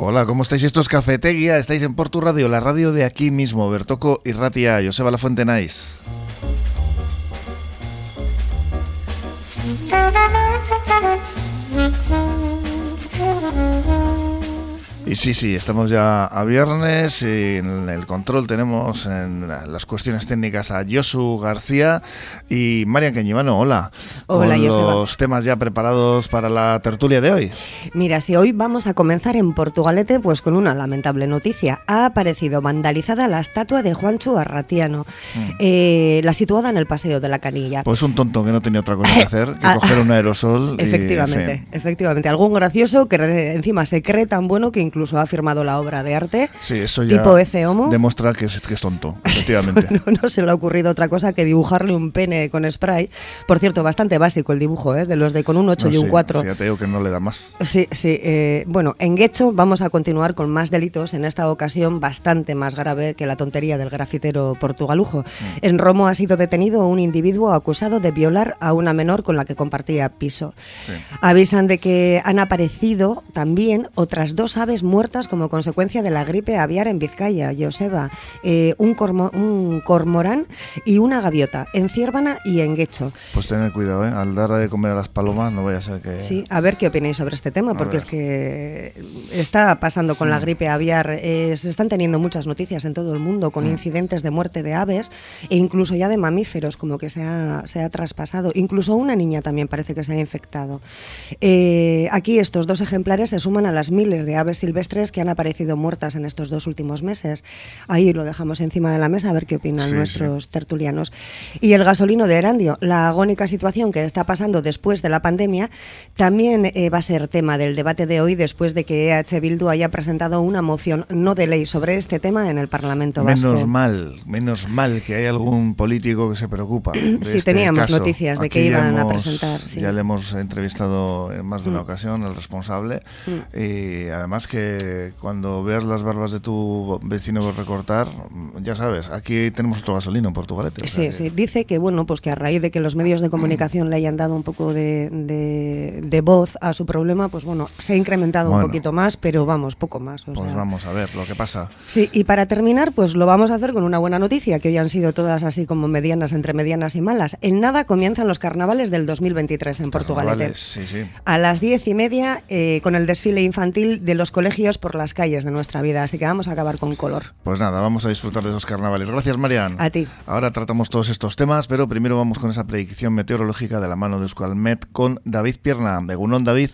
Hola, ¿cómo estáis? Esto es Cafeteguía, estáis en Portu Radio, la radio de aquí mismo, Bertoco y Ratia, Joseba La Fuente Nice. Y sí, sí, estamos ya a viernes y en el control tenemos en las cuestiones técnicas a Josu García y Marian Cañivano. Hola. Hola, Con Joseba. los temas ya preparados para la tertulia de hoy. Mira, si hoy vamos a comenzar en Portugalete, pues con una lamentable noticia. Ha aparecido vandalizada la estatua de Juancho Arratiano, eh, la situada en el Paseo de la Canilla. Pues un tonto que no tenía otra cosa que hacer que Ah, coger un aerosol. y, en Efectivamente, fin. efectivamente. Algún gracioso que encima se cree tan bueno que incluso ha firmado la obra de arte. Sí, eso ya Tipo Ece Homo. demuestra que es, que es tonto, efectivamente. No, no se le ha ocurrido otra cosa que dibujarle un pene con spray. Por cierto, bastante básico el dibujo, ¿eh? de los de con un 8 No, y un sí, 4. sí, ya te digo que no le da más. Sí, sí. eh, bueno, en Guecho vamos a continuar con más delitos, en esta ocasión bastante más grave que la tontería del grafitero portugalujo. En Romo ha sido detenido un individuo acusado de violar a una menor con la que compartía piso. Sí. Avisan de que han aparecido también otras dos aves muertas como consecuencia de la gripe aviar en Vizcaya, Joseba. Eh, un, cormo- un cormorán y una gaviota en Ciérvana y en Guecho. Pues tener cuidado, ¿eh? Al dar de comer a las palomas no vaya a ser que... Sí, a ver qué opináis sobre este tema, A porque ver. es que está pasando con la gripe aviar. eh, se están teniendo muchas noticias en todo el mundo con incidentes de muerte de aves e incluso ya de mamíferos, como que se ha, se ha traspasado. Incluso una niña también parece que se ha infectado. Eh, aquí estos dos ejemplares se suman a las miles de aves silvestres que han aparecido muertas en estos dos últimos meses. Ahí lo dejamos encima de la mesa a ver qué opinan Sí, nuestros tertulianos. Y el gasolino de Erandio, la agónica situación que está pasando después de la pandemia, también eh, va a ser tema del debate de hoy después de que EH Bildu haya presentado una moción no de ley sobre este tema en el Parlamento Vasco. Menos mal, menos mal que hay algún político que se preocupa. de Sí, este teníamos caso. noticias de que Aquí iban a hemos- presentar, sí. Mm. Ya le hemos entrevistado en más de una ocasión al responsable. Y además que cuando veas las barbas de tu vecino recortar, ya sabes, aquí tenemos otro gasolino en Portugalete. o sea Sí, que- sí. Dice que bueno, pues que a raíz de que los medios de comunicación le hayan dado un poco de, de- de voz a su problema, pues bueno, se ha incrementado Bueno. un poquito más, pero vamos, poco más. o Pues sea. vamos a ver lo que pasa. Sí, y para terminar, pues lo vamos a hacer con una buena noticia, que hoy han sido todas así como medianas, entre medianas y malas. En nada comienzan los carnavales del 2023 en Portugalete. Sí, sí. A las diez y media, eh, con el desfile infantil de los colegios por las calles de nuestra vida. Así que vamos a acabar con color. Pues nada, vamos a disfrutar de esos carnavales. Gracias, Marian. A ti. Ahora tratamos todos estos temas, pero primero vamos con esa predicción meteorológica de la mano de Euskalmet con David Pierna. Begunón, David.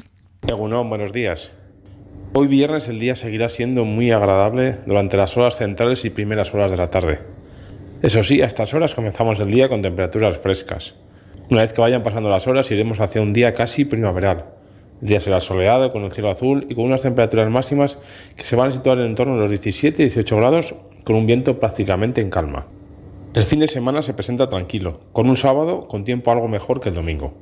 Egunon, buenos días. Hoy viernes el día seguirá siendo muy agradable durante las horas centrales y primeras horas de la tarde. Eso sí, a estas horas comenzamos el día con temperaturas frescas. Una vez que vayan pasando las horas iremos hacia un día casi primaveral. El día será soleado, con el cielo azul y con unas temperaturas máximas que se van a situar en torno a los 17 y 18 grados con un viento prácticamente en calma. El fin de semana se presenta tranquilo, con un sábado con tiempo algo mejor que el domingo.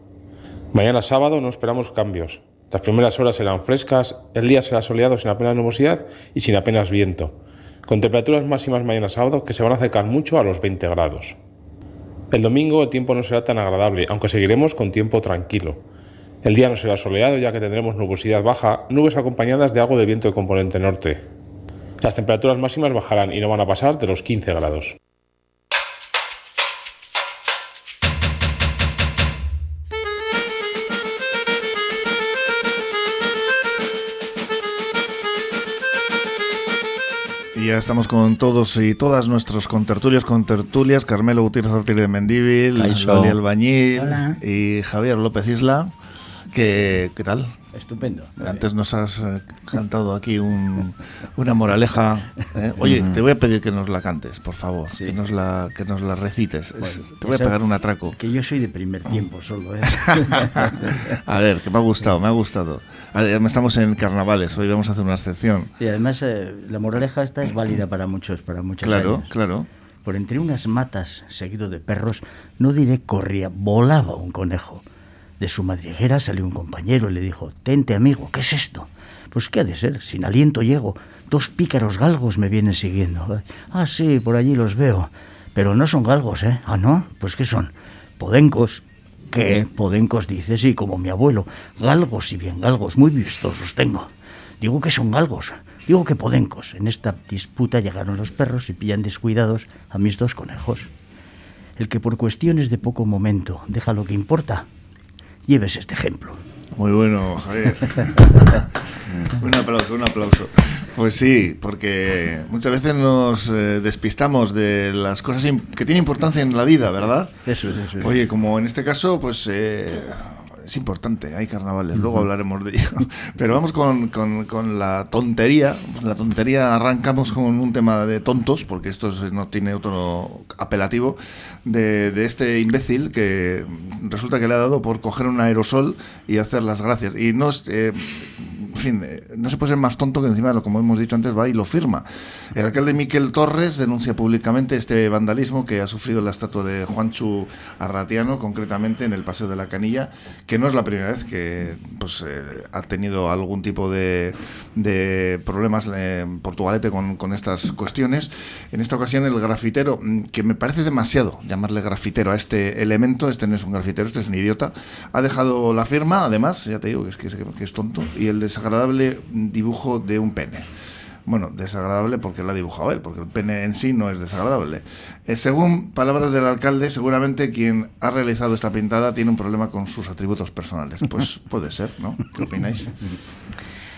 Mañana sábado no esperamos cambios. Las primeras horas serán frescas, el día será soleado sin apenas nubosidad y sin apenas viento, con temperaturas máximas mañana sábado que se van a acercar mucho a los 20 grados. El domingo el tiempo no será tan agradable, aunque seguiremos con tiempo tranquilo. El día no será soleado ya que tendremos nubosidad baja, nubes acompañadas de algo de viento de componente norte. Las temperaturas máximas bajarán y no van a pasar de los 15 grados. Y ya estamos con todos y todas nuestros contertulios, contertulias, Carmelo Gutiérrez Ortiz de Mendíbil, Caixo. Loli Albañil Hola. y Javier López Isla. ¿Qué, qué tal? Estupendo. Antes nos has eh, cantado aquí un- una moraleja. ¿eh? Oye, te voy a pedir que nos la cantes, por favor. Sí. Que, nos la, que nos la recites. Es- te voy a pegar un atraco. Que yo soy de primer tiempo solo, ¿eh? A ver, que me ha gustado, me ha gustado. Estamos en carnavales, hoy vamos a hacer una excepción. y además eh, la moraleja esta es válida para muchos, para muchos Claro, años. claro. Por entre unas matas, seguido de perros, no diré corría, volaba un conejo. De su madriguera salió un compañero y le dijo, Tente, amigo, ¿qué es esto? Pues qué ha de ser, sin aliento llego. Dos pícaros galgos me vienen siguiendo. Ah, sí, por allí los veo. Pero no son galgos, ¿eh? Ah, ¿no? Pues ¿qué son? Podencos. ¿Qué? Podencos dice, sí, como mi abuelo. Galgos y bien galgos, muy vistosos tengo. Digo que son galgos. Digo que podencos. En esta disputa llegaron los perros y pillan descuidados a mis dos conejos. El que por cuestiones de poco momento deja lo que importa, lleves este ejemplo. Muy bueno, Javier. un aplauso, un aplauso. Pues sí, porque muchas veces nos eh, despistamos de las cosas que tienen importancia en la vida, ¿verdad? Eso es, eso es. Oye, como en este caso, pues eh, es importante, hay carnavales, luego hablaremos de ello. Pero vamos con, con, la tontería. La tontería arrancamos con un tema de tontos, porque esto no tiene otro apelativo, de, de, este imbécil que resulta que le ha dado por coger un aerosol y hacer las gracias. Y no es, eh, fin, eh, no se puede ser más tonto que encima de lo como hemos dicho antes va y lo firma. El alcalde Miquel Torres denuncia públicamente este vandalismo que ha sufrido la estatua de Juanchu Arratiano, concretamente en el Paseo de la Canilla, que no es la primera vez que pues, eh, ha tenido algún tipo de, problemas en Portugalete con, estas cuestiones. En esta ocasión el grafitero, mm, que me parece demasiado llamarle grafitero a este elemento, este no es un grafitero, este es un idiota, ha dejado la firma, además, ya te digo que es, que es, que es tonto, y el desagradable desagradable dibujo de un pene. Bueno, desagradable porque lo ha dibujado él, porque el pene en sí no es desagradable. Eh, según palabras del alcalde, seguramente quien ha realizado esta pintada tiene un problema con sus atributos personales. Pues puede ser, ¿no? ¿Qué opináis?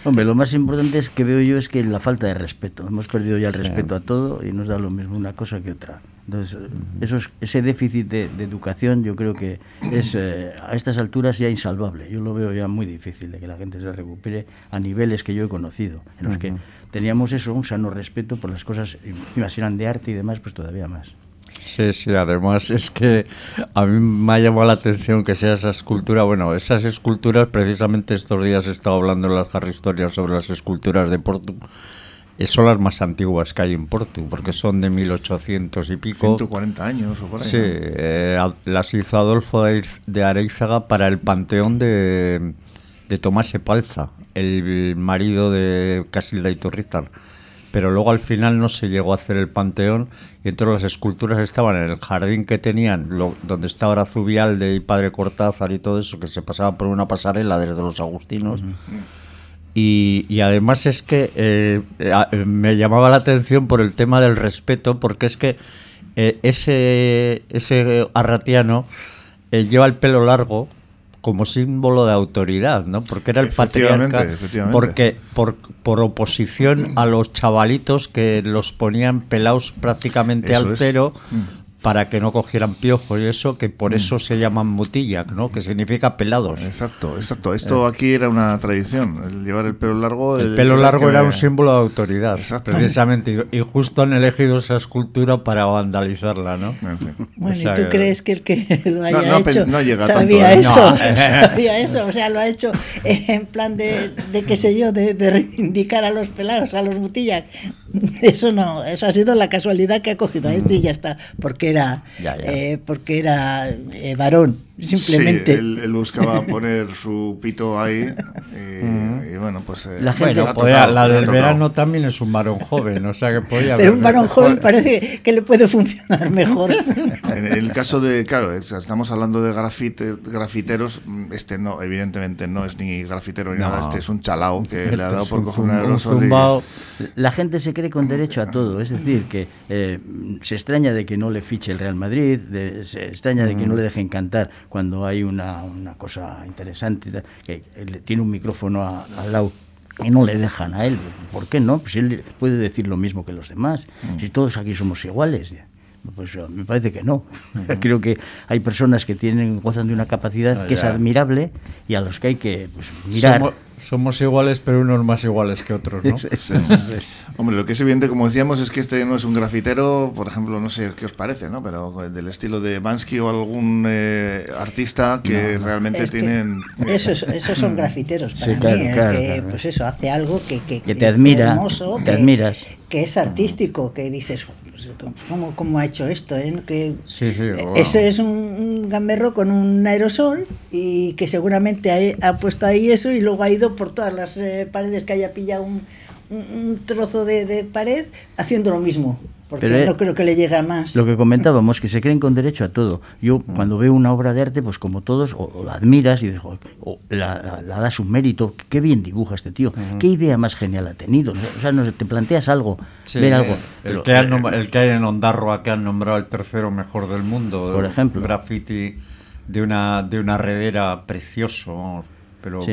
Hombre, lo más importante es que veo yo es que la falta de respeto. Hemos perdido ya el respeto a todo y nos da lo mismo una cosa que otra. Entonces, eso ese déficit de, educación yo creo que es eh, a estas alturas ya insalvable. Yo lo veo ya muy difícil de que la gente se recupere a niveles que yo he conocido, en los que teníamos eso, un sano respeto por las cosas, encima si eran de arte y demás, pues todavía más. Sí, sí, además es que a mí me ha llamado la atención que sea esa escultura. Bueno, esas esculturas, precisamente estos días he estado hablando en las historias sobre las esculturas de Porto. Son las más antiguas que hay en Porto, porque son de 1800 y pico. 140 años o por ahí. Sí, eh, las hizo Adolfo de Areizaga para el panteón de, de Tomás Epalza, el marido de Casilda y Torritar pero luego al final no se llegó a hacer el panteón y entonces las esculturas estaban en el jardín que tenían, donde está ahora Zubialde y Padre Cortázar y todo eso, que se pasaba por una pasarela desde los agustinos. Y, además es que eh, eh, me llamaba la atención por el tema del respeto, porque es que eh, ese, ese arratiano lleva el pelo largo, como símbolo de autoridad, ¿no? Porque era el patriarca. Porque por, por oposición a los chavalitos que los ponían pelados prácticamente al cero, mm para que no cogieran piojos y eso, que por mm. eso se llaman mutillac, ¿no? Que significa pelados. Exacto, exacto. Esto eh. aquí era una tradición, el llevar el pelo largo. El, pelo largo era un símbolo de autoridad, precisamente, y, justo han elegido esa escultura para vandalizarla, ¿no? Bueno, ¿y tú crees que el que lo haya hecho sabía ¿eh? eso? sabía eso, o sea, lo ha hecho en plan de, de qué sé yo, de, de reivindicar a los pelados, a los mutillac. Eso no, eso ha sido la casualidad que ha cogido a este y ya está, porque era, Eh, porque era eh, varón. Simplemente. él, buscaba poner su pito ahí y, bueno, pues... Eh, la, bueno, la del verano también es un varón joven, o sea que podía... Pero un varón joven parece que le puede funcionar mejor. en el caso de, claro, estamos hablando de grafite, grafiteros, este no, evidentemente no es ni grafitero ni nada, este es un chalao que le ha dado por coger un aerosol La gente se cree con derecho a todo, es decir, que eh, se extraña de que no le fiche el Real Madrid, se extraña de que no le dejen cantar cuando hay una, una cosa interesante, que tiene un micrófono al lado y no le dejan a él. ¿Por qué no? Pues él puede decir lo mismo que los demás. Mm. Si todos aquí somos iguales. Pues eh, me parece que no. Creo que hay personas que tienen gozan de una capacidad que es admirable y a los que hay que pues, mirar. Somos, iguales, pero unos más iguales que otros, ¿no? Hombre, lo que es evidente, como decíamos, es que este no es un grafitero, por ejemplo, no sé qué os parece, ¿no? Pero del estilo de Bansky o algún eh, artista que realmente tienen... Eh, esos, esos son grafiteros para mí, que, pues eso, hace algo que, que, te admira, hermoso, te admiras. Que es artístico, que dices, pues, ¿cómo, ¿cómo, ha hecho esto? Eh? Que Ese es un, gamberro con un aerosol y que seguramente ha, puesto ahí eso y luego ha ido por todas las paredes que haya pillado un un, trozo de, pared haciendo lo mismo. Porque no creo que le llegue a más. Lo que comentábamos, que se creen con derecho a todo. Yo mm. cuando veo una obra de arte, pues como todos, o, la admiras y dices, o la, das un mérito, qué bien dibuja este tío, qué idea más genial ha tenido. O sea, no, te planteas algo, ver algo. El, que el, que hay en Ondarroa que han nombrado el tercero mejor del mundo, por ejemplo. Graffiti de una, de una redera precioso, pero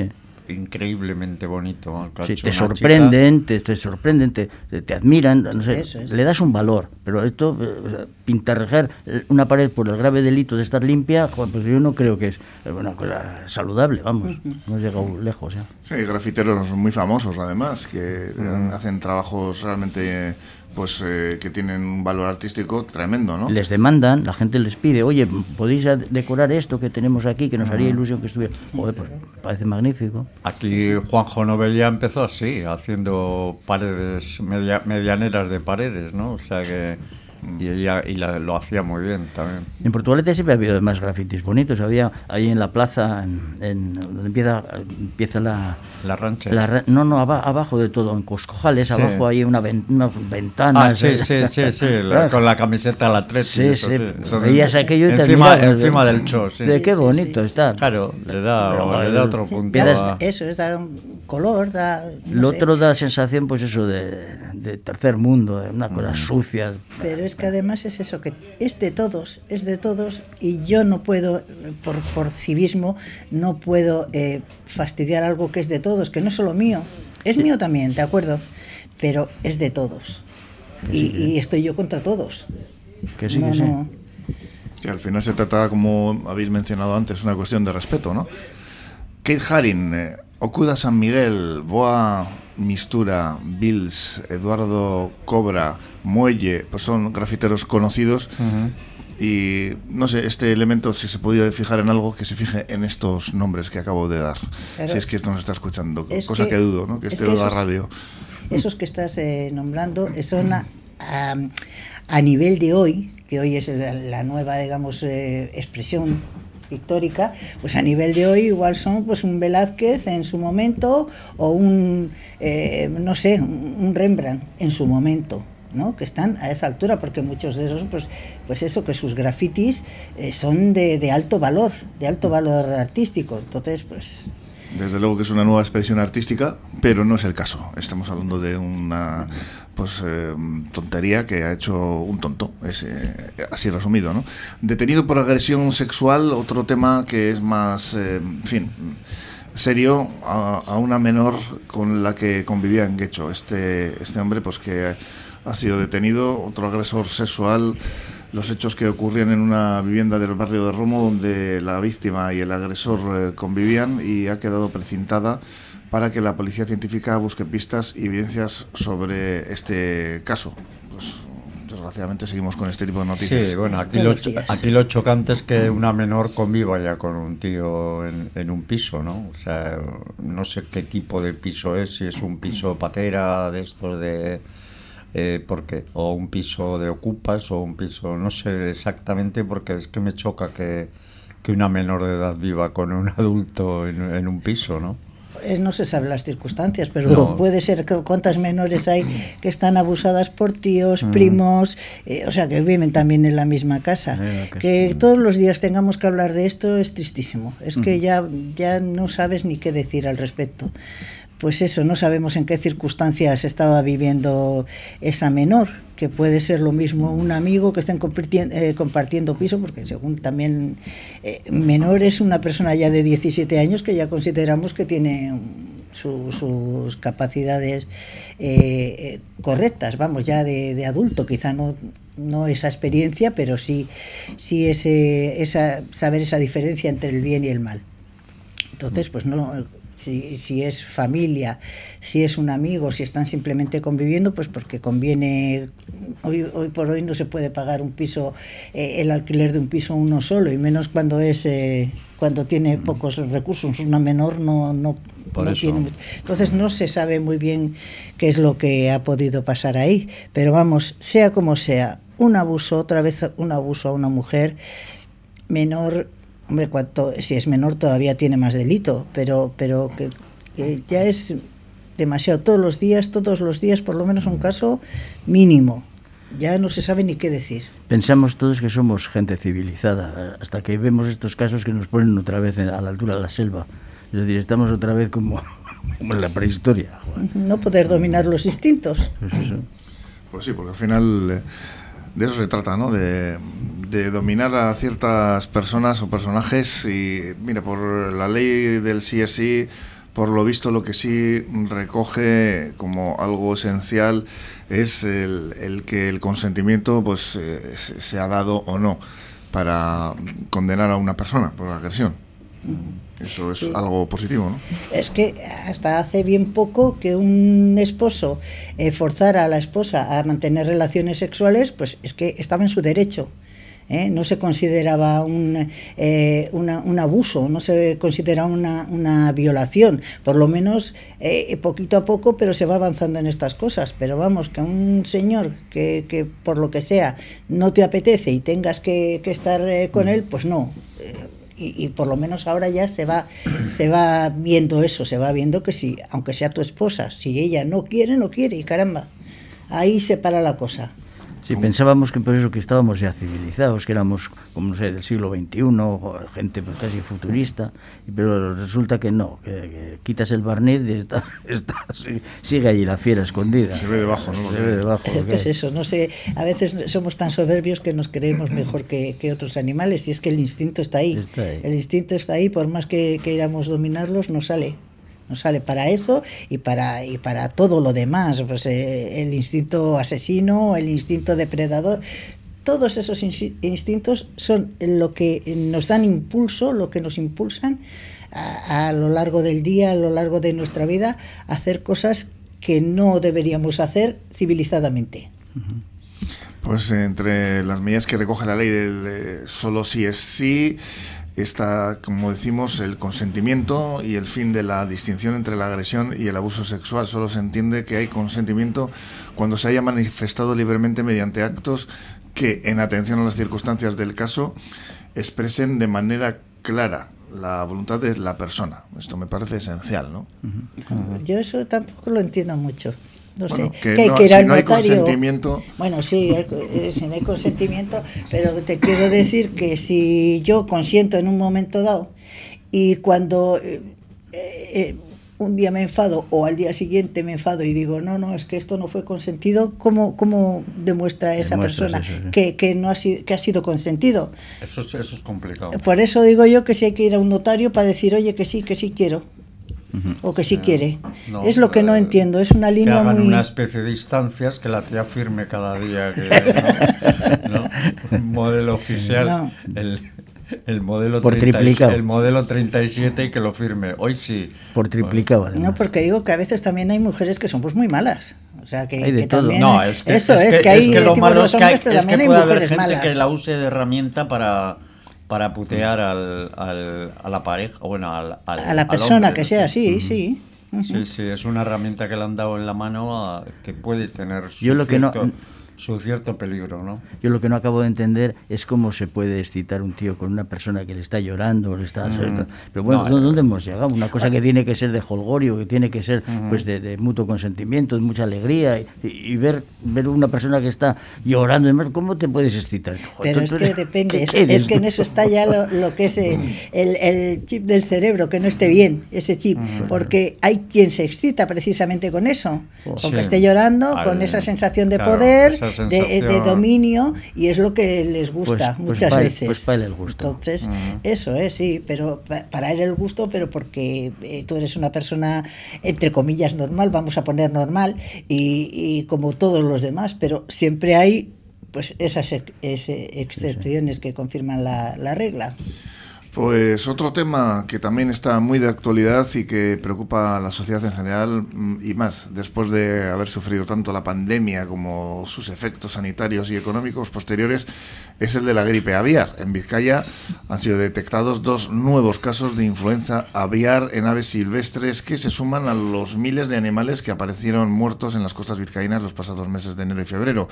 increíblemente bonito. Sí, te sorprenden, te, sorprenden, te, te, admiran, no sé, le das un valor. Pero esto, eh, pintarrejar una pared por el grave delito de estar limpia, pues yo no creo que es una cosa saludable, vamos, no hemos llegado lejos. ¿ya? Sí, grafiteros muy famosos además, que hacen trabajos realmente pues eh, que tienen un valor artístico tremendo, ¿no? Les demandan, la gente les pide, oye, ¿podéis decorar esto que tenemos aquí, que nos haría ilusión que estuviera? Joder, pues parece magnífico. Aquí Juanjo Novella empezó así, haciendo paredes, medianeras de paredes, ¿no? O sea que y ella y lo hacía muy bien también. En Portugalete siempre ha habido más grafitis bonitos. Había ahí en la plaza, en, donde empieza, empieza la... La rancha. no, no, abajo de todo, en Coscojales, abajo hay una, una ventana. Ah, sí, sí, sí, sí, con la camiseta la tres. Sí, sí. Veías aquello y encima, encima del show, sí. De qué bonito está. Claro, le da, le da otro punto. Eso, es da un color, da... Lo otro da sensación, pues eso, de, de tercer mundo, de una cosa mm. sucia. Pero es que además es eso, que es de todos, es de todos y yo no puedo, por, por civismo, no puedo eh, fastidiar algo que es de todos, que no es solo mío, es mío también, de acuerdo, pero es de todos. Y, estoy yo contra todos. Que sí, que sí. Que al final se trata, como habéis mencionado antes, una cuestión de respeto, ¿no? Kate Haring, eh, Okuda San Miguel, Boa Mistura, Bills, Eduardo Cobra, Muelle, pues son grafiteros conocidos. Y no sé, este elemento, si se podía fijar en algo, que se fije en estos nombres que acabo de dar. si es que esto nos está escuchando, cosa que, dudo, ¿no? Que esté en la radio. Esos que estás eh, nombrando son a, a, nivel de hoy, que hoy es la nueva, digamos, eh, expresión pictórica, pues a nivel de hoy igual son pues un Velázquez en su momento o un, eh, no sé, un Rembrandt en su momento. ¿no? que están a esa altura, porque muchos de esos, pues, pues eso, que sus grafitis eh, son de, de, alto valor, de alto valor artístico. Entonces, pues... Desde luego que es una nueva expresión artística, pero no es el caso. Estamos hablando de una pues eh, tontería que ha hecho un tonto, es, eh, así resumido. ¿no? Detenido por agresión sexual, otro tema que es más, en fin, serio, a, a, una menor con la que convivía en Guecho. Este, este hombre, pues que ha sido detenido, otro agresor sexual. Los hechos que ocurrían en una vivienda del barrio de Romo, donde la víctima y el agresor eh, convivían y ha quedado precintada para que la policía científica busque pistas y evidencias sobre este caso. Pues, desgraciadamente seguimos con este tipo de noticias. Sí, bueno, aquí lo, aquí lo chocante es que una menor conviva ya con un tío en, en, un piso, ¿no? O sea, no sé qué tipo de piso es, si es un piso patera de estos de eh, porque o un piso de ocupas o un piso, no sé exactamente porque es que me choca que, que una menor de edad viva con un adulto en, un piso, ¿no? no se sabe las circunstancias, pero puede ser que cuántas menores hay que están abusadas por tíos, mm. primos, eh, o sea, que viven también en la misma casa. que, todos los días tengamos que hablar de esto es tristísimo. Es que ya, ya no sabes ni qué decir al respecto pues eso, no sabemos en qué circunstancias estaba viviendo esa menor, que puede ser lo mismo un amigo que estén eh, compartiendo, piso, porque según también eh, menor es una persona ya de 17 años que ya consideramos que tiene sus capacidades eh, correctas, vamos, ya de, adulto, quizá no, no esa experiencia, pero sí, sí ese, esa, saber esa diferencia entre el bien y el mal. Entonces, pues no, si, si, es familia, si es un amigo, si están simplemente conviviendo, pues porque conviene, hoy, hoy por hoy no se puede pagar un piso, eh, el alquiler de un piso uno solo, y menos cuando es... Eh, cuando tiene mm. pocos recursos, una menor no, no, no tiene Entonces no se sabe muy bien qué es lo que ha podido pasar ahí, pero vamos, sea como sea, un abuso, otra vez un abuso a una mujer menor Hombre, cuanto, si es menor todavía tiene más delito, pero, pero que, ya es demasiado. Todos los días, todos los días, por lo menos un caso mínimo. ya no se sabe ni qué decir. Pensamos todos que somos gente civilizada, hasta que vemos estos casos que nos ponen otra vez a la altura de la selva. Es decir, estamos otra vez como, en la prehistoria. No poder dominar los instintos. Pues, pues sí, porque al final eh, de eso se trata, ¿no? De, de, dominar a ciertas personas o personajes y, mira, por la ley del sí es sí, por lo visto lo que sí recoge como algo esencial es el, el que el consentimiento pues eh, se ha dado o no para condenar a una persona por agresión. Eso es algo positivo, ¿no? Es que hasta hace bien poco que un esposo eh, forzara a la esposa a mantener relaciones sexuales, pues es que estaba en su derecho. ¿eh? No se consideraba un, eh, un abuso, no se consideraba una, una violación. Por lo menos poquito a poco, pero se va avanzando en estas cosas. Pero vamos, que un señor que, que por lo que sea no te apetece y tengas que, que estar con él, pues no y, por lo menos ahora ya se va, se va viendo eso, se va viendo que si, aunque sea tu esposa, si ella no quiere, no quiere, y caramba, ahí se para la cosa. Sí, pensábamos que por eso que estábamos ya civilizados, que éramos, como no sé, del siglo XXI, gente casi futurista, pero resulta que no, que, quitas el barniz y está, sigue allí la fiera escondida. Se ve debajo, ¿no? Se ve debajo. Es eso, no sé, a veces somos tan soberbios que nos creemos mejor que, otros animales y es que el instinto está ahí. El instinto está ahí, por más que queramos dominarlos, no sale no sale para eso y para, y para todo lo demás, pues eh, el instinto asesino, el instinto depredador, todos esos instintos son lo que nos dan impulso, lo que nos impulsan a, lo largo del día, a lo largo de nuestra vida, a hacer cosas que no deberíamos hacer civilizadamente. Pues entre las medidas que recoge la ley del eh, solo sí es sí, está, como decimos, el consentimiento y el fin de la distinción entre la agresión y el abuso sexual. Solo se entiende que hay consentimiento cuando se haya manifestado libremente mediante actos que, en atención a las circunstancias del caso, expresen de manera clara la voluntad de la persona. Esto me parece esencial, ¿no? Yo eso tampoco lo entiendo mucho. No sé, que, no, si no hay consentimiento. Bueno, sí, si no hay consentimiento, pero te quiero decir que si yo consiento en un momento dado y cuando eh, eh, un día me enfado o al día siguiente me enfado y digo, no, no, es que esto no fue consentido, ¿cómo, cómo demuestra esa persona que, que, no ha sido, que ha sido consentido? Eso, eso es complicado. Por eso digo yo que si hay que ir a un notario para decir, oye, que sí, que sí quiero o que si quiere. es lo que no entiendo, es una línea que hagan muy... una especie de instancias que la tía firme cada día, un modelo oficial, el, el, modelo Por 30, el modelo 37 y que lo firme. Hoy sí. Por triplicado. No, porque digo que a veces también hay mujeres que son pues muy malas. O sea, que, hay de todo. También no, es que, eso es, que, hay es que lo malo es que, hay, es que puede haber gente malas. que la use de herramienta para para putear al, al, a la pareja, bueno, al, a la persona que sea, sí, sí. Sí, sí, es una herramienta que le han dado en la mano que puede tener su Yo lo que no su cierto peligro, ¿no? Yo lo que no acabo de entender es cómo se puede excitar un tío con una persona que le está llorando, le está... Mm. Pero bueno, ¿dónde hemos llegado? Una cosa que tiene que ser de holgorio, que tiene que ser pues de, mutuo consentimiento, de mucha alegría, y, ver ver una persona que está llorando, ¿cómo te puedes excitar? Pero es que depende, es, que en eso está ya lo, que es eh, el, el, chip del cerebro, que no esté bien, ese chip, porque hay quien se excita precisamente con eso, pues con que esté llorando, con esa sensación de poder, de, dominio y es lo que les gusta pues, pues muchas veces. Pues para él el gusto. Entonces, eso es, sí, pero para él el gusto, pero porque eh, tú eres una persona, entre comillas, normal, vamos a poner normal, y, como todos los demás, pero siempre hay pues esas excepciones que confirman la, la regla. Pues otro tema que también está muy de actualidad y que preocupa a la sociedad en general mm, y más después de haber sufrido tanto la pandemia como sus efectos sanitarios y económicos posteriores es el de la gripe aviar. En Vizcaya han sido detectados dos nuevos casos de influenza aviar en aves silvestres que se suman a los miles de animales que aparecieron muertos en las costas vizcaínas los pasados meses de enero y febrero.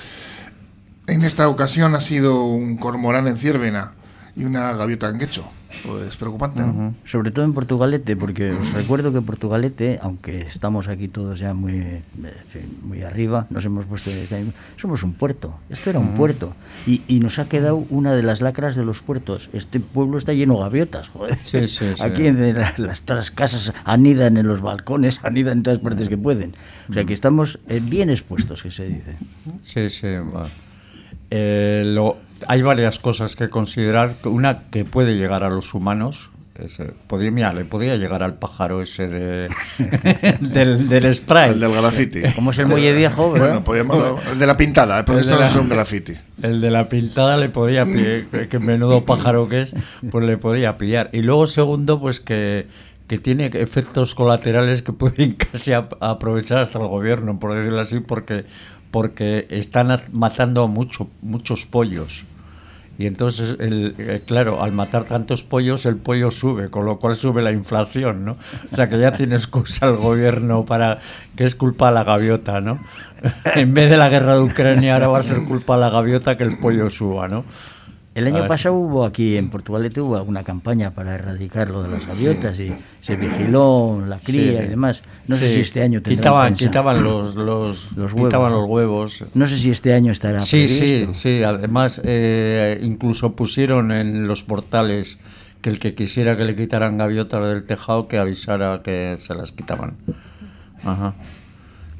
En esta ocasión ha sido un cormorán en Ciervena y una gaviota en Quecho. pues preocupante. Sobre todo en Portugalete, porque os recuerdo que Portugalete, aunque estamos aquí todos ya muy, muy arriba, nos hemos puesto, somos un puerto, esto era un puerto, y, y, nos ha quedado una de las lacras de los puertos. Este pueblo está lleno de gaviotas, joder. aquí en las, todas las casas anidan en los balcones, anidan en todas partes que pueden. O sea que estamos eh, bien expuestos, que se dice. Sí, sí. Eh, lo, hay varias cosas que considerar. Una que puede llegar a los humanos. Ese, podría, mira, le podría llegar al pájaro ese de, del, del spray. El del graffiti. Como es el muelle viejo, Bueno, pues el de la pintada, ¿eh? porque esto no es un graffiti. El de la pintada le podía pillar, que menudo pájaro que es, pues le podía pillar. Y luego, segundo, pues que, que tiene efectos colaterales que pueden casi aprovechar hasta el gobierno, por decirlo así, porque porque están matando mucho, muchos pollos. Y entonces, el, eh, claro, al matar tantos pollos, el pollo sube, con lo cual sube la inflación, ¿no? O sea que ya tiene excusa el gobierno para que es culpa a la gaviota, ¿no? en vez de la guerra de Ucrania, ahora va a ser culpa a la gaviota que el pollo suba, ¿no? El año pasado hubo aquí en Portugal hubo alguna campaña para erradicar lo de las gaviotas y se vigiló la cría y demás. No sé si este año quitaban, quitaban los, los, los huevos. Quitaban los huevos. No sé si este año estará. Sí, sí, sí. Además, eh, incluso pusieron en los portales que el que quisiera que le quitaran gaviotas del tejado que avisara que se las quitaban. Ajá.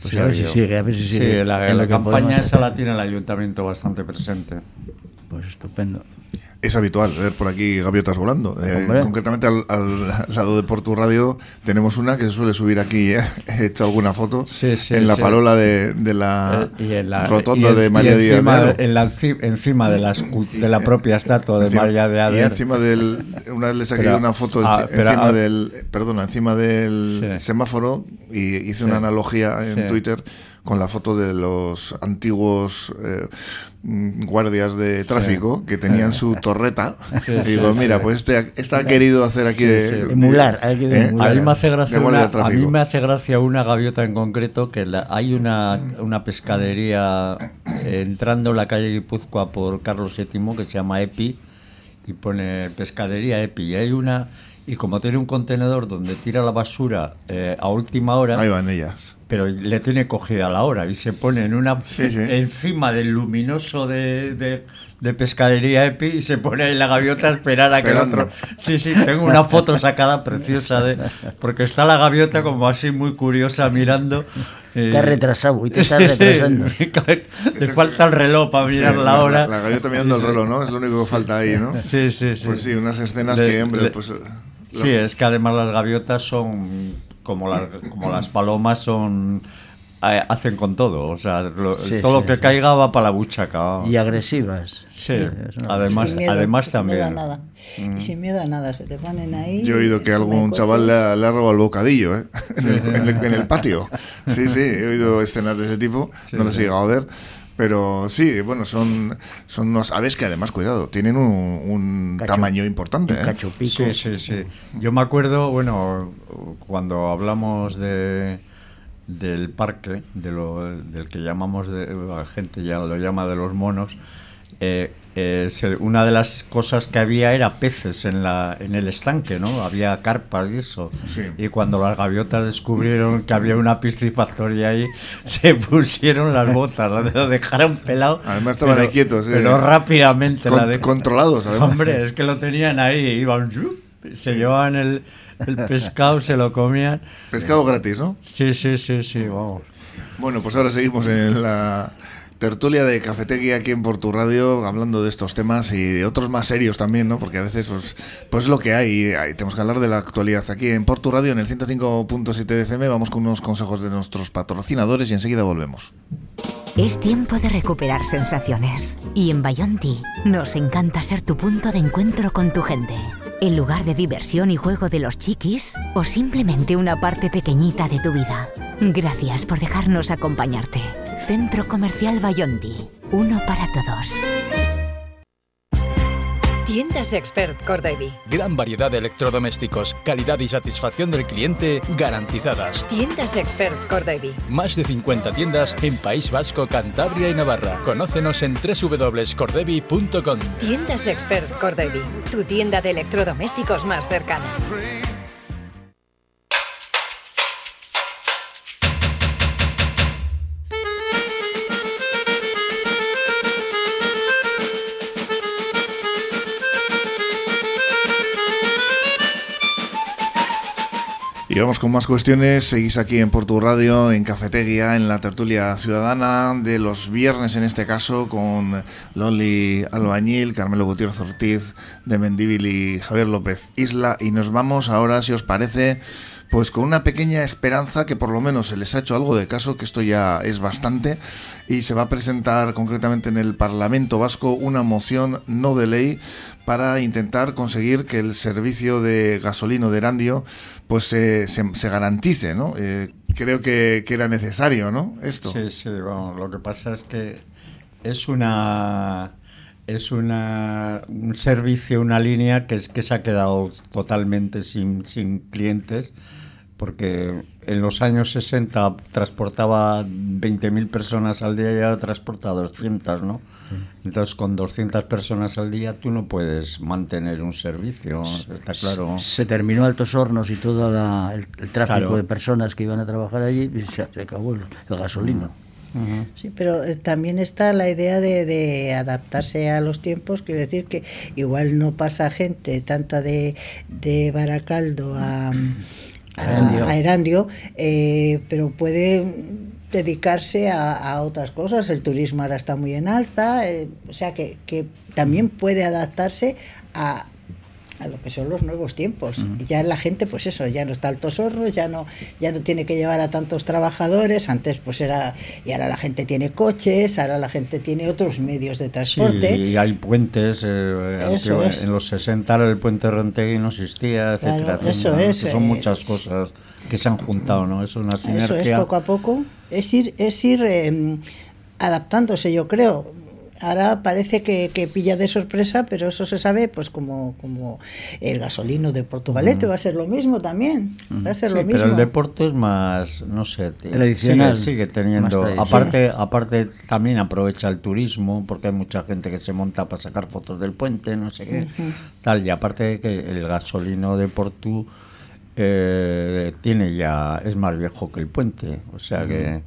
Pues a ver si sigue, a ver si sigue. Sí, la, la campaña esa la tiene el ayuntamiento bastante presente. Pues estupendo. Es habitual ver por aquí gaviotas volando. Eh, concretamente al, lado de Portu Radio tenemos una que se suele subir aquí. ¿eh? He hecho alguna foto en la farola de, la, eh, rotonda de María Díaz de encima de, las, de la propia estatua de María de Ader. Y encima del. Una vez le saqué una foto ah, encima ah, del. Perdona, encima del semáforo y hice una analogía en Twitter con la foto de los antiguos eh, guardias de tráfico que tenían su torreta. y digo, mira, pues este, este, ha querido hacer aquí de, emular. ¿eh? A mí me hace gracia una, a mí me hace gracia una gaviota en concreto que hay una, una pescadería eh, entrando en la calle Guipúzcoa por Carlos VII que se llama Epi y pone pescadería Epi. Y hay una y como tiene un contenedor donde tira la basura a última hora ahí van ellas pero le tiene cogida la hora y se pone en una encima del luminoso de, de, pescadería EPI y se pone ahí la gaviota a esperar a que el otro. Sí, sí, tengo una foto sacada preciosa de. Porque está la gaviota como así muy curiosa mirando. Eh, está retrasado y te está retrasando. Le falta el reloj para mirar la hora. La, gaviota mirando el reloj, ¿no? Es lo único que falta ahí, ¿no? Sí, sí, sí. Pues sí, unas escenas que, hombre, pues. Sí, es que además las gaviotas son como, como las palomas son eh, hacen con todo, o sea, todo lo que caiga va para la buchaca. Y agresivas. Sí, además, además también. Sin miedo a nada. Mm. Y sin miedo a nada, se te ponen ahí. Yo he oído que algún chaval le ha, robado el bocadillo, ¿eh? en, el, patio. Sí, sí, he oído escenas de ese tipo, no las he llegado a ver. Pero sí, bueno, son, son unos aves que además, cuidado, tienen un, tamaño importante. ¿eh? Sí, sí, sí. Yo me acuerdo, bueno, cuando hablamos de del parque, de lo, del que llamamos, de, la gente ya lo llama de los monos, eh, eh, una de las cosas que había era peces en, la, en el estanque, ¿no? Había carpas y eso. Y cuando las gaviotas descubrieron que había una piscifactoria ahí, se pusieron las botas, la dejaron pelado. Además estaban ahí quietos. Pero rápidamente. la de... Controlados, además. Hombre, es que lo tenían ahí, iban... Se llevaban el, el pescado, se lo comían. Pescado gratis, ¿no? Sí, sí, sí, sí, vamos. Bueno, pues ahora seguimos en la tertulia de Cafetegui aquí en Portu Radio, hablando de estos temas y de otros más serios también, ¿no? Porque a veces, pues, pues lo que hay, hay, tenemos que hablar de la actualidad. Aquí en Portu Radio, en el 105.7 de FM, vamos con unos consejos de nuestros patrocinadores y enseguida volvemos. Es tiempo de recuperar sensaciones. Y en Bayonti nos encanta ser tu punto de encuentro con tu gente. El lugar de diversión y juego de los chiquis o simplemente una parte pequeñita de tu vida. Gracias por dejarnos acompañarte. Centro Comercial Bayonti. Uno para todos. Tiendas Expert Cordevi. Gran variedad de electrodomésticos, calidad y satisfacción del cliente garantizadas. Tiendas Expert Cordevi. Más de 50 tiendas en País Vasco, Cantabria y Navarra. Conócenos en www.cordevi.com. Tiendas Expert Cordevi, tu tienda de electrodomésticos más cercana. Vamos con más cuestiones. Seguís aquí en Portu Radio, en Cafetería, en la tertulia ciudadana de los viernes, en este caso, con Loli Albañil, Carmelo Gutiérrez Ortiz de Mendíbil y Javier López Isla. Y nos vamos ahora, si os parece, pues con una pequeña esperanza que por lo menos se les ha hecho algo de caso, que esto ya es bastante, y se va a presentar concretamente en el Parlamento Vasco una moción no de ley para intentar conseguir que el servicio de gasolino de Erandio pues se, se, garantice, ¿no? Eh, creo que, era necesario, ¿no? Esto. Sí, sí, lo que pasa es que es una es una, un servicio, una línea que, es, que se ha quedado totalmente sin, sin clientes porque en los años 60 transportaba 20.000 personas al día y ahora transporta 200, ¿no? Entonces, con 200 personas al día tú no puedes mantener un servicio, está claro. Se terminó Altos Hornos y todo el, tráfico de personas que iban a trabajar allí y se, acabó el, gasolino. Sí, pero eh, también está la idea de, de, adaptarse a los tiempos, quiero decir que igual no pasa gente tanta de, de Baracaldo a a, Erandio, eh, pero puede dedicarse a, otras cosas. El turismo ahora está muy en alza, eh, o sea que, también puede adaptarse a, a lo que son los nuevos tiempos. y Ya la gente, pues eso, ya no está altos hornos, ya no, ya no tiene que llevar a tantos trabajadores. Antes, pues era, y ahora la gente tiene coches, ahora la gente tiene otros medios de transporte. Sí, y hay puentes. Eh, en los 60 el puente Rentegui no existía, etcétera. eso es. son eh, muchas cosas que se han juntado, ¿no? Es una sinergia. Eso es poco a poco. Es ir, es ir em, adaptándose, yo creo Ahora parece que, pilla de sorpresa, pero eso se sabe, pues como, como el gasolino de Portugalete va a ser lo mismo también. Va a ser lo mismo. Pero el deporte es más, no sé, tradicional. Sigue, teniendo. Aparte, aparte también aprovecha el turismo, porque hay mucha gente que se monta para sacar fotos del puente, no sé qué, tal. Y aparte de que el gasolino de Portu eh, tiene ya es más viejo que el puente, o sea que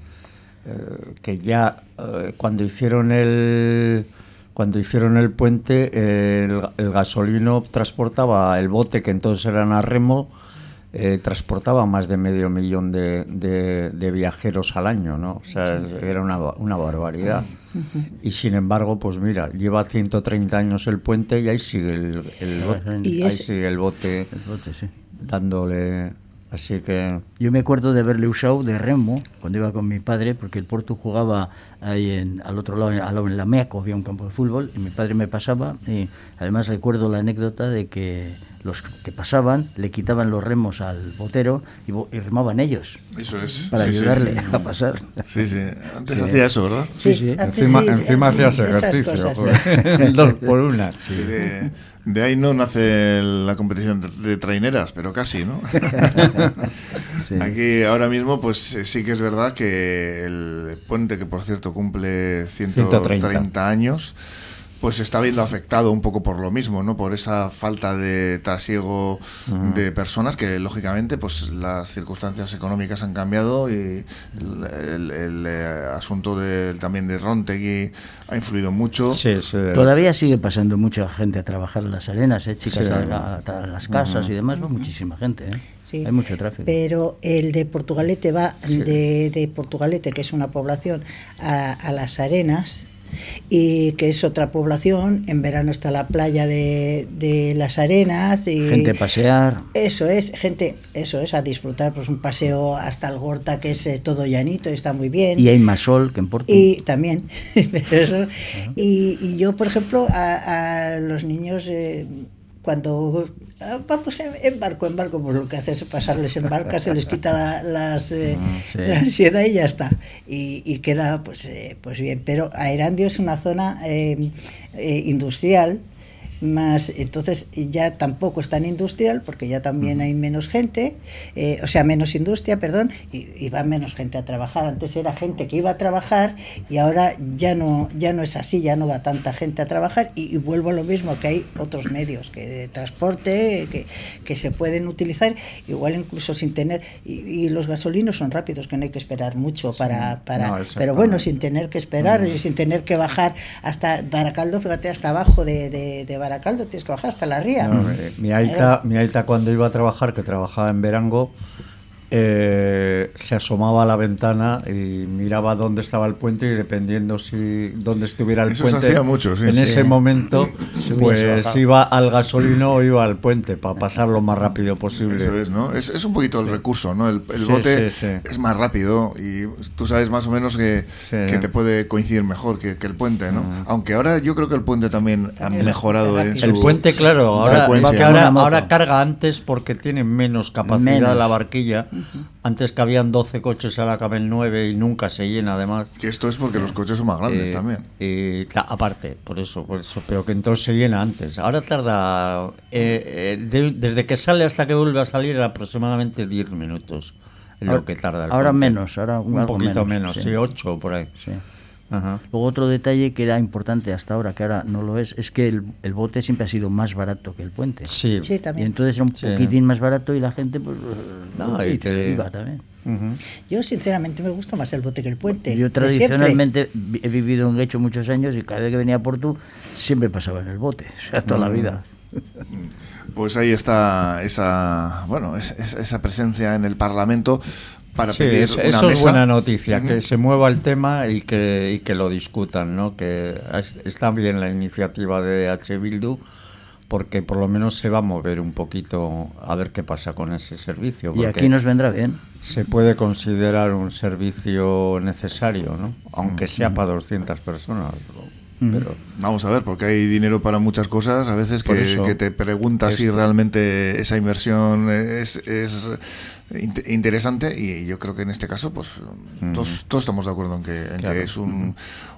eh, que ya eh, cuando hicieron el cuando hicieron el puente el, gasolino transportaba el bote que entonces eran a remo eh, transportaba más de medio millón de, de, viajeros al año, ¿no? O sea, era una, una barbaridad. Y sin embargo, pues mira, lleva 130 años el puente y ahí sigue el, el bote, ahí sigue el bote, dándole Así que... Yo me acuerdo de verle usado de remo cuando iba con mi padre, porque el Porto jugaba ahí en, al otro lado, al lado en la Meaco, había un campo de fútbol, y mi padre me pasaba, y además recuerdo la anécdota de que los que pasaban le quitaban los remos al botero y, remaban ellos. Eso es. Para ayudarle a pasar. Sí, sí. Antes hacía eso, ¿verdad? Sí, sí. Encima, encima hacías ejercicio. dos por una. De ahí no nace la competición de, traineras, pero casi, ¿no? Aquí ahora mismo, pues eh, sí que es verdad que el puente, que por cierto cumple 130, años, pues se está viendo afectado un poco por lo mismo, ¿no? Por esa falta de trasiego de personas que lógicamente pues las circunstancias económicas han cambiado y el, eh, asunto de, también de Rontegui ha influido mucho. Todavía sigue pasando mucha gente a trabajar en las arenas, ¿eh? chicas a, las casas y demás, muchísima gente, ¿eh? Hay mucho tráfico. Pero el de Portugalete va de, de, Portugalete, que es una población, a, a las arenas y que es otra población. En verano está la playa de, de las arenas. Y gente a pasear. Eso es, gente, eso es, a disfrutar pues un paseo hasta el Gorta, que es eh, todo llanito, está muy bien. Y hay más sol que en Porto. Y también. y, y, yo, por ejemplo, a, a los niños... Eh, cuando vamos en barco, en barco, pues lo que hace es pasarles en barca, se les quita la, las, eh, ah, la ansiedad y ya está. Y, y queda pues, eh, pues bien. Pero Aerandio es una zona eh, industrial más entonces ya tampoco es tan industrial porque ya también hay menos gente, eh, o sea, menos industria, perdón, y, va menos gente a trabajar. Antes era gente que iba a trabajar y ahora ya no, ya no es así, ya no va tanta gente a trabajar. Y, vuelvo a lo mismo, que hay otros medios que de transporte que, que se pueden utilizar, igual incluso sin tener, y, los gasolinos son rápidos, que no hay que esperar mucho para... para pero bueno, sin tener que esperar y sin tener que bajar hasta Baracaldo, fíjate, hasta abajo de, de, Baracaldo, tienes que bajar hasta la ría. Mi, alta, mi alta cuando iba a trabajar, que trabajaba en Verango, eh, se asomaba a la ventana y miraba dónde estaba el puente y dependiendo si dónde estuviera el puente en ese momento pues iba al gasolino o iba al puente para pasar lo más rápido posible. Eso es, ¿no? es, un poquito el recurso ¿no? el, bote es más rápido y tú sabes más o menos que, que te puede coincidir mejor que, el puente ¿no? aunque ahora yo creo que el puente también ha mejorado en el puente claro ahora, ahora, carga antes porque tiene menos capacidad la barquilla antes cabían 12 coches, ahora caben 9 y nunca se llena además. Que esto es porque los coches son más grandes eh, también. Y, aparte, por eso, por eso, pero que entonces se llena antes. Ahora tarda, eh, eh, desde que sale hasta que vuelve a salir, aproximadamente 10 minutos. lo que tarda Ahora menos, ahora un poquito menos, sí, 8 por ahí. Sí. Luego otro detalle que era importante hasta ahora, que ahora no lo es, es que el, bote siempre ha sido más barato que el puente. Sí, también. Y entonces era un poquitín más barato y la gente pues no, y que... iba también. Yo sinceramente me gusta más el bote que el puente. Yo tradicionalmente he vivido en Hecho muchos años y cada vez que venía por tú siempre pasaba en el bote, o sea, toda la vida. Pues ahí está esa, bueno, esa presencia en el Parlamento para pedir eso, eso es buena noticia, que se mueva el tema y que, y que lo discutan, ¿no? Que está bien la iniciativa de H. Bildu porque por lo menos se va a mover un poquito a ver qué pasa con ese servicio. Y aquí nos vendrá bien. Se puede considerar un servicio necesario, ¿no? Aunque sea para 200 personas. Pero... Vamos a ver, porque hay dinero para muchas cosas, a veces que, que te preguntas si realmente esa inversión es, es interesante y yo creo que en este caso pues todos, estamos de acuerdo en que, es un,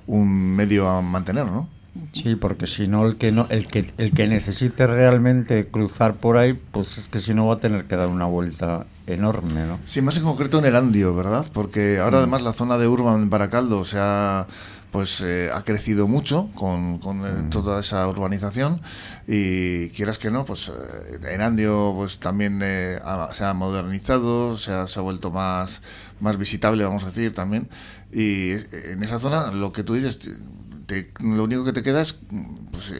un, medio a mantener, ¿no? Sí, porque si no el que no el que el que necesite realmente cruzar por ahí, pues es que si no va a tener que dar una vuelta enorme, ¿no? Sí, más en concreto en el Andio, ¿verdad? Porque ahora además la zona de Urban en Baracaldo se ha pues eh, ha crecido mucho con, con eh, toda esa urbanización y quieras que no, pues eh, en Andio pues también se ha modernizado, se ha, se ha, vuelto más, más visitable, vamos a decir, también. Y en esa zona lo que tú dices, lo único que te queda es pues,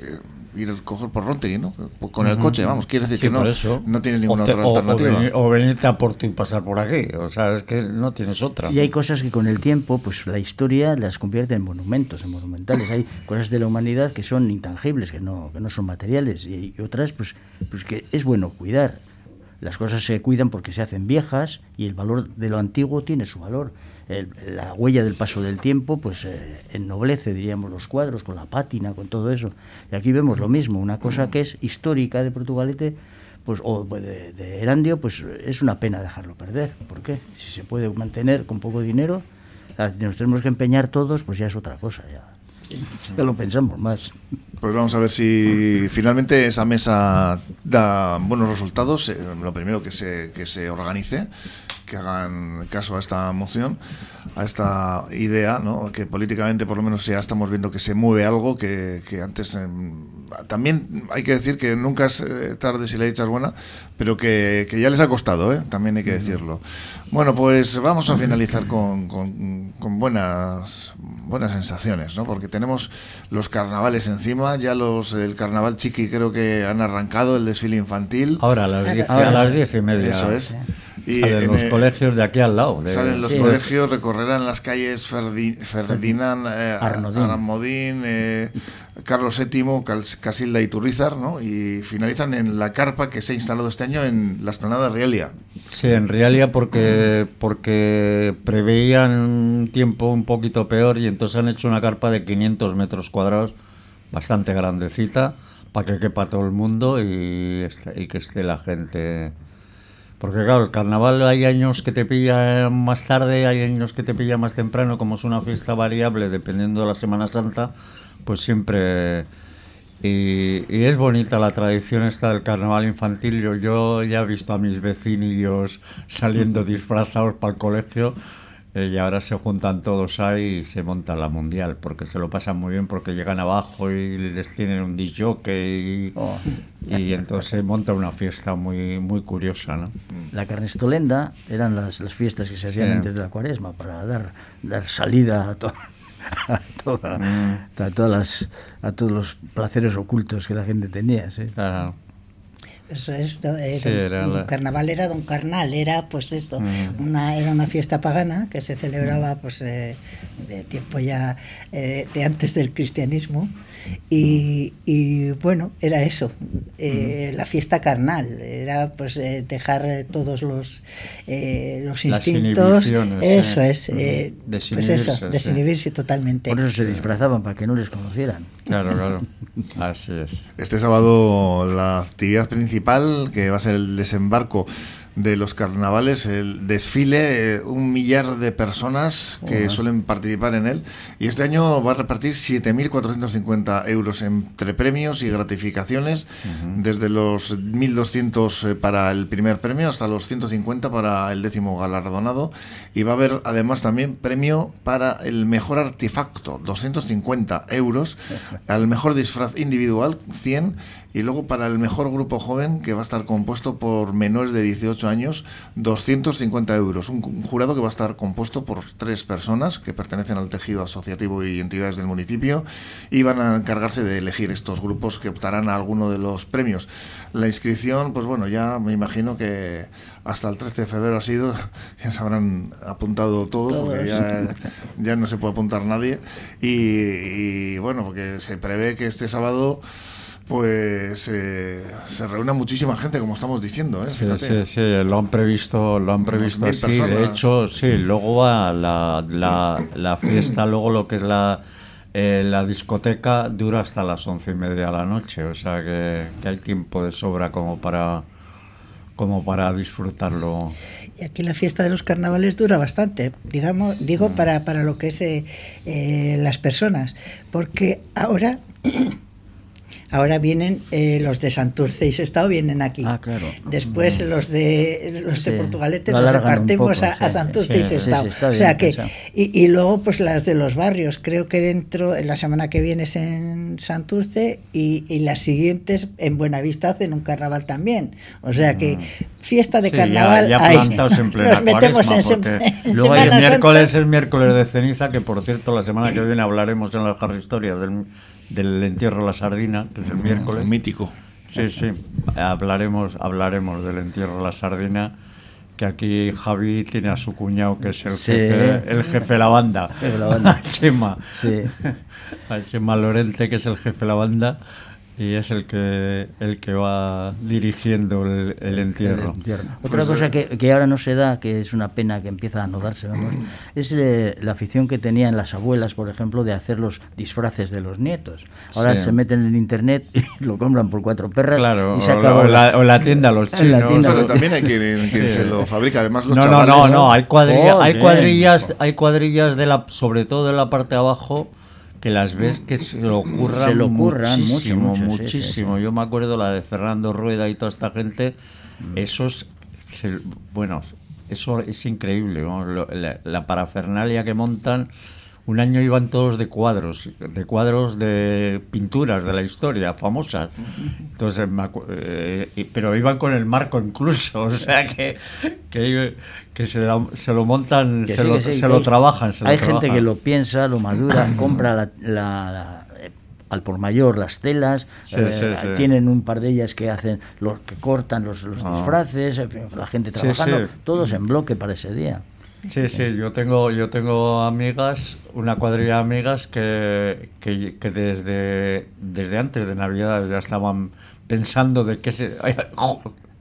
ir a coger por Rontegui, ¿no? Con el coche, vamos, quiere decir que no, no tienes ninguna otra alternativa. O, venirte a por y pasar por aquí, o sea, es que no tienes otra. Y hay cosas que con el tiempo, pues la historia las convierte en monumentos, en monumentales. Hay cosas de la humanidad que son intangibles, que no, que no son materiales, y, otras, pues, pues que es bueno cuidar. Las cosas se cuidan porque se hacen viejas y el valor de lo antiguo tiene su valor la huella del paso del tiempo pues eh, ennoblece, diríamos, los cuadros con la pátina, con todo eso. Y aquí vemos lo mismo, una cosa que es histórica de Portugalete pues, o de, de Erandio, pues es una pena dejarlo perder. ¿Por qué? Si se puede mantener con poco dinero, nos tenemos que empeñar todos, pues ya es otra cosa. Ya, ya lo pensamos más. Pues vamos a ver si finalmente esa mesa da buenos resultados. Eh, lo primero que se, que se organice que hagan caso a esta moción, a esta idea, ¿no? que políticamente por lo menos ya estamos viendo que se mueve algo que, que antes... también hay que decir que nunca es eh, tarde si la dicha es buena, pero que, que ya les ha costado, ¿eh? también hay que decirlo. Bueno, pues vamos a finalizar con, con, con, buenas buenas sensaciones, ¿no? Porque tenemos los carnavales encima, ya los el carnaval chiqui creo que han arrancado el desfile infantil. Ahora a las diez, a las diez y media. Eso es. Y salen los colegios de aquí al lado. salen los colegios, recorrerán las calles Ferdinand, eh, Aramodín, eh, Carlos VII, Casilda y Turrizar, ¿no? y finalizan en la carpa que se ha instalado este año en la esplanada de Rialia. Sí, en Rialia porque, porque preveían un tiempo un poquito peor y entonces han hecho una carpa de 500 metros cuadrados, bastante grandecita, para que quepa todo el mundo y, y que esté la gente porque claro, el carnaval hay años que te pilla más tarde, hay años que te pilla más temprano, como es una fiesta variable dependiendo de la Semana Santa, pues siempre Y, es bonita la tradición esta del carnaval infantil. Yo, yo ya he visto a mis vecinillos saliendo disfrazados para el colegio y ahora se juntan todos ahí y se monta la mundial porque se lo pasan muy bien porque llegan abajo y les tienen un disjockey y, oh. y entonces se monta una fiesta muy muy curiosa ¿no? la carnestolenda eran las, las fiestas que se hacían antes de la cuaresma para dar dar salida a todo a, mm. a, todas las, a todos los placeres ocultos que la gente tenía. ¿sí? Eso es, eh, carnaval era don carnal, era pues esto, mm. una, era una fiesta pagana que se celebraba pues eh, de tiempo ya eh, de antes del cristianismo y, bueno, era eso, la fiesta carnal, era pues dejar todos los, los instintos, eso es, pues eso, desinhibirse totalmente. Por eso se disfrazaban, para que no les conocieran. Claro, claro, así es. Este sábado la actividad principal que va a ser el desembarco de los carnavales, el desfile, eh, un millar de personas que suelen participar en él. Y este año va a repartir 7.450 euros entre premios y gratificaciones, desde los 1.200 eh, para el primer premio hasta los 150 para el décimo galardonado. Y va a haber además también premio para el mejor artefacto, 250 euros, al mejor disfraz individual, 100 y luego para el mejor grupo joven, que va a estar compuesto por menores de 18 años, 250 euros. Un, jurado que va a estar compuesto por tres personas que pertenecen al tejido asociativo y entidades del municipio y van a encargarse de elegir estos grupos que optarán a alguno de los premios. La inscripción, pues bueno, ya me imagino que hasta el 13 de febrero ha sido, ya se habrán apuntado todos, porque ya, no se puede apuntar nadie. y bueno, porque se prevé que este sábado pues eh, se reúne muchísima gente, como estamos diciendo. ¿eh? Sí, sí, sí, lo han previsto, lo han previsto así. De hecho, sí, luego va la, la, la fiesta, luego lo que es la, eh, la discoteca dura hasta las once y media de la noche, o sea que, hay tiempo de sobra como para como para disfrutarlo. Y aquí la fiesta de los carnavales dura bastante, digamos, digo mm. para, para lo que es las personas, porque ahora Ahora vienen eh, los de Santurce y Sestao vienen aquí. Ah, claro. Después los de los de Portugalete los repartimos a, Santurce y Sestao. o sea que y, luego pues las de los barrios. Creo que dentro en la semana que viene es en Santurce y, las siguientes en Buenavista hacen un carnaval también. O sea que mm. fiesta de carnaval. Ya, plantados en plena metemos en, Luego hay el miércoles es miércoles de ceniza que por cierto la semana que viene hablaremos en las historias del del entierro de la sardina, que es el miércoles. Mítico. Sí, sí. Hablaremos, hablaremos del entierro de la sardina que aquí Javi tiene a su cuñado que es el, jefe, el jefe de la banda, a Chema, sí. a Chema Lorente que es el jefe de la banda y es el que el que va dirigiendo el, entierro. Otra pues, cosa que, que, ahora no se da, que es una pena que empieza a anotarse, es eh, la afición que tenían las abuelas, por ejemplo, de hacer los disfraces de los nietos. Ahora se meten en internet y lo compran por cuatro perras claro, y se acabó. O la, o la tienda, los chinos. Pero también hay quien, se lo fabrica, además los no, No, no, no, hay, cuadrilla, hay cuadrillas, hay cuadrillas de la, sobre todo de la parte de abajo que las ves que se lo ocurran, se lo ocurran muchísimo, muchísimo. Yo me acuerdo la de Fernando Rueda y toda esta gente, mm. esos, bueno, eso es increíble, la, parafernalia que montan. Un año iban todos de cuadros, de cuadros de pinturas de la historia, famosas. Entonces, eh, pero iban con el marco incluso, o sea que, que que se, se lo montan, se, lo, se lo, trabajan. hay gente que lo piensa, lo madura, compra la, eh, al por mayor las telas, eh, tienen un par de ellas que hacen los que cortan los, los ah. disfraces, la gente trabajando, todos en bloque para ese día. Sí, sí, yo tengo, yo tengo amigas, una cuadrilla de amigas que, que, que desde, desde antes de Navidad ya estaban pensando de qué se...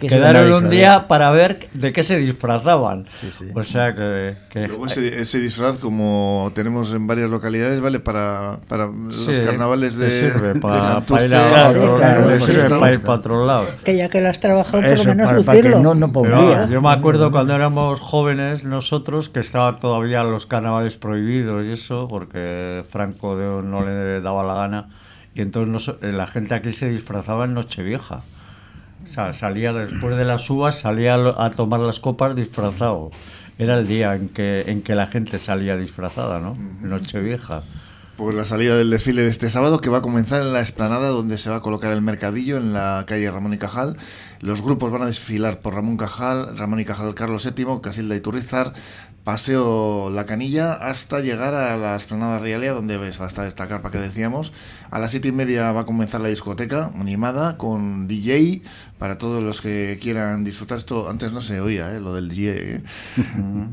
Quedaron un día para ver de qué se disfrazaban. O sea que... Luego ese, disfraz, como tenemos en varias localidades, vale para, para los carnavales de, sirve para, para ir a, para otro lado. Que ya que lo has trabajado, por lo menos lucirlo. no, no yo me acuerdo cuando éramos jóvenes nosotros, que estaban todavía los carnavales prohibidos y eso, porque Franco de, no le daba la gana Y entonces eh, la gente aquí se disfrazaba en Nochevieja. Sea, salía después de las uvas, salía a tomar las copas disfrazado. Era el día en que, en que la gente salía disfrazada, ¿no? Nochevieja. Pues la salida del desfile de este sábado que va a comenzar en la explanada donde se va a colocar el mercadillo en la calle Ramón y Cajal. Los grupos van a desfilar por Ramón Cajal, Ramón y Cajal Carlos VII, Casilda y Turrizar, Paseo La Canilla hasta llegar a la Esplanada Realia donde va a estar esta carpa que decíamos. A las siete y media va a comenzar la discoteca animada con DJ para todos los que quieran disfrutar esto. Antes no se oía ¿eh? lo del DJ ¿eh?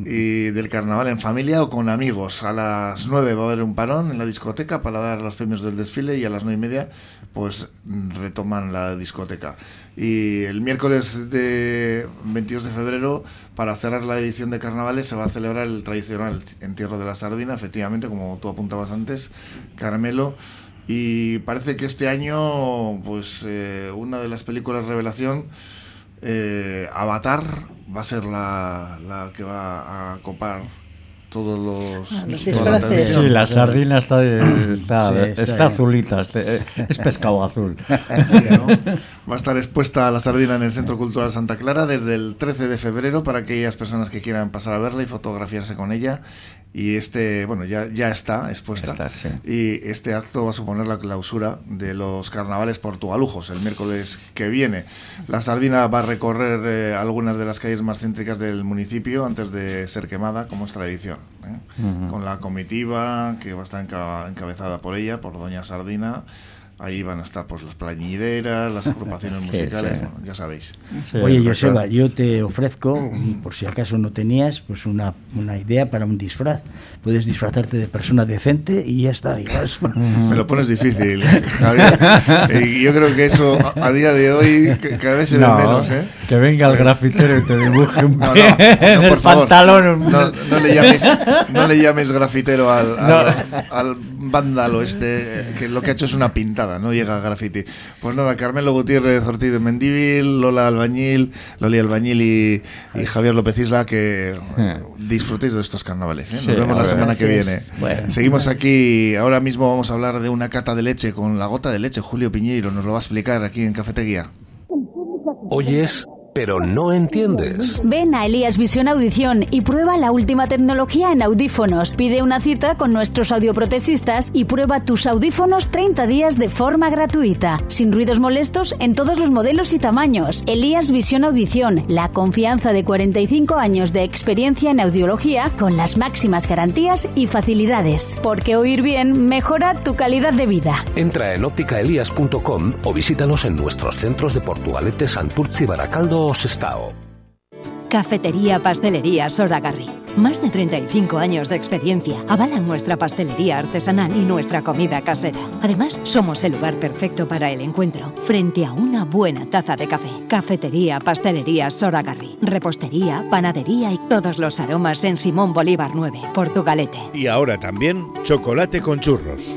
y del carnaval en familia o con amigos. A las nueve va a haber un parón en la discoteca para dar los premios del desfile y a las nueve y media pues retoman la discoteca. Y el miércoles de 22 de febrero, para cerrar la edición de carnavales, se va a celebrar el tradicional entierro de la sardina, efectivamente, como tú apuntabas antes, Carmelo. Y parece que este año, pues eh, una de las películas revelación, eh, Avatar, va a ser la, la que va a copar todos los, ah, Sí, la sardina está, está, azulita, eh, es pescado azul. Va a estar expuesta la sardina en el Centro Cultural Santa Clara desde el 13 de febrero para aquellas personas que quieran pasar a verla y fotografiarse con ella y este, bueno, ya, ya está expuesta. Y este acto va a suponer la clausura de los carnavales portugalujos el miércoles que viene. La sardina va a recorrer eh, algunas de las calles más céntricas del municipio antes de ser quemada, como es tradición. ¿Eh? Con la comitiva que va a estar encabezada por ella, por Doña Sardina Ahí van a estar pues las plañideras, las agrupaciones musicales, ya sabéis. Oye, Joseba, yo te ofrezco, por si acaso no tenías, pues una, una, idea para un disfraz. Puedes disfrazarte de persona decente y ya está. Me lo pones difícil, Javier. Y yo creo que eso a, día de hoy cada vez se ve menos, ¿eh? Que venga el grafitero y te dibuje un no, no, por favor, pantalón. No, le llames, no le llames grafitero al, al, al vándalo este, que lo que ha hecho es una pintada no llega a graffiti. Pues nada, Carmelo Gutiérrez Ortiz de Mendívil, Lola Albañil, Loli Albañil y, Javier López Isla, que eh. disfrutéis de estos carnavales. ¿eh? Nos vemos la semana que viene. Seguimos aquí, ahora mismo vamos a hablar de una cata de leche con la gota de leche. Julio Piñeiro nos lo va a explicar aquí en Cafetería. Hoy es pero no entiendes. Ven a Elías Visión Audición y prueba la última tecnología en audífonos. Pide una cita con nuestros audioprotesistas y prueba tus audífonos 30 días de forma gratuita, sin ruidos molestos en todos los modelos y tamaños. Elías Visión Audición, la confianza de 45 años de experiencia en audiología con las máximas garantías y facilidades. Porque oír bien mejora tu calidad de vida. Entra en ópticaelías.com o visítanos en nuestros centros de Portugalete, Santurce y Baracaldo Cafetería Pastelería Soragarri. Más de 35 años de experiencia avalan nuestra pastelería artesanal y nuestra comida casera. Además, somos el lugar perfecto para el encuentro, frente a una buena taza de café. Cafetería Pastelería Soragarri. Repostería, panadería y todos los aromas en Simón Bolívar 9, Portugalete. Y ahora también chocolate con churros.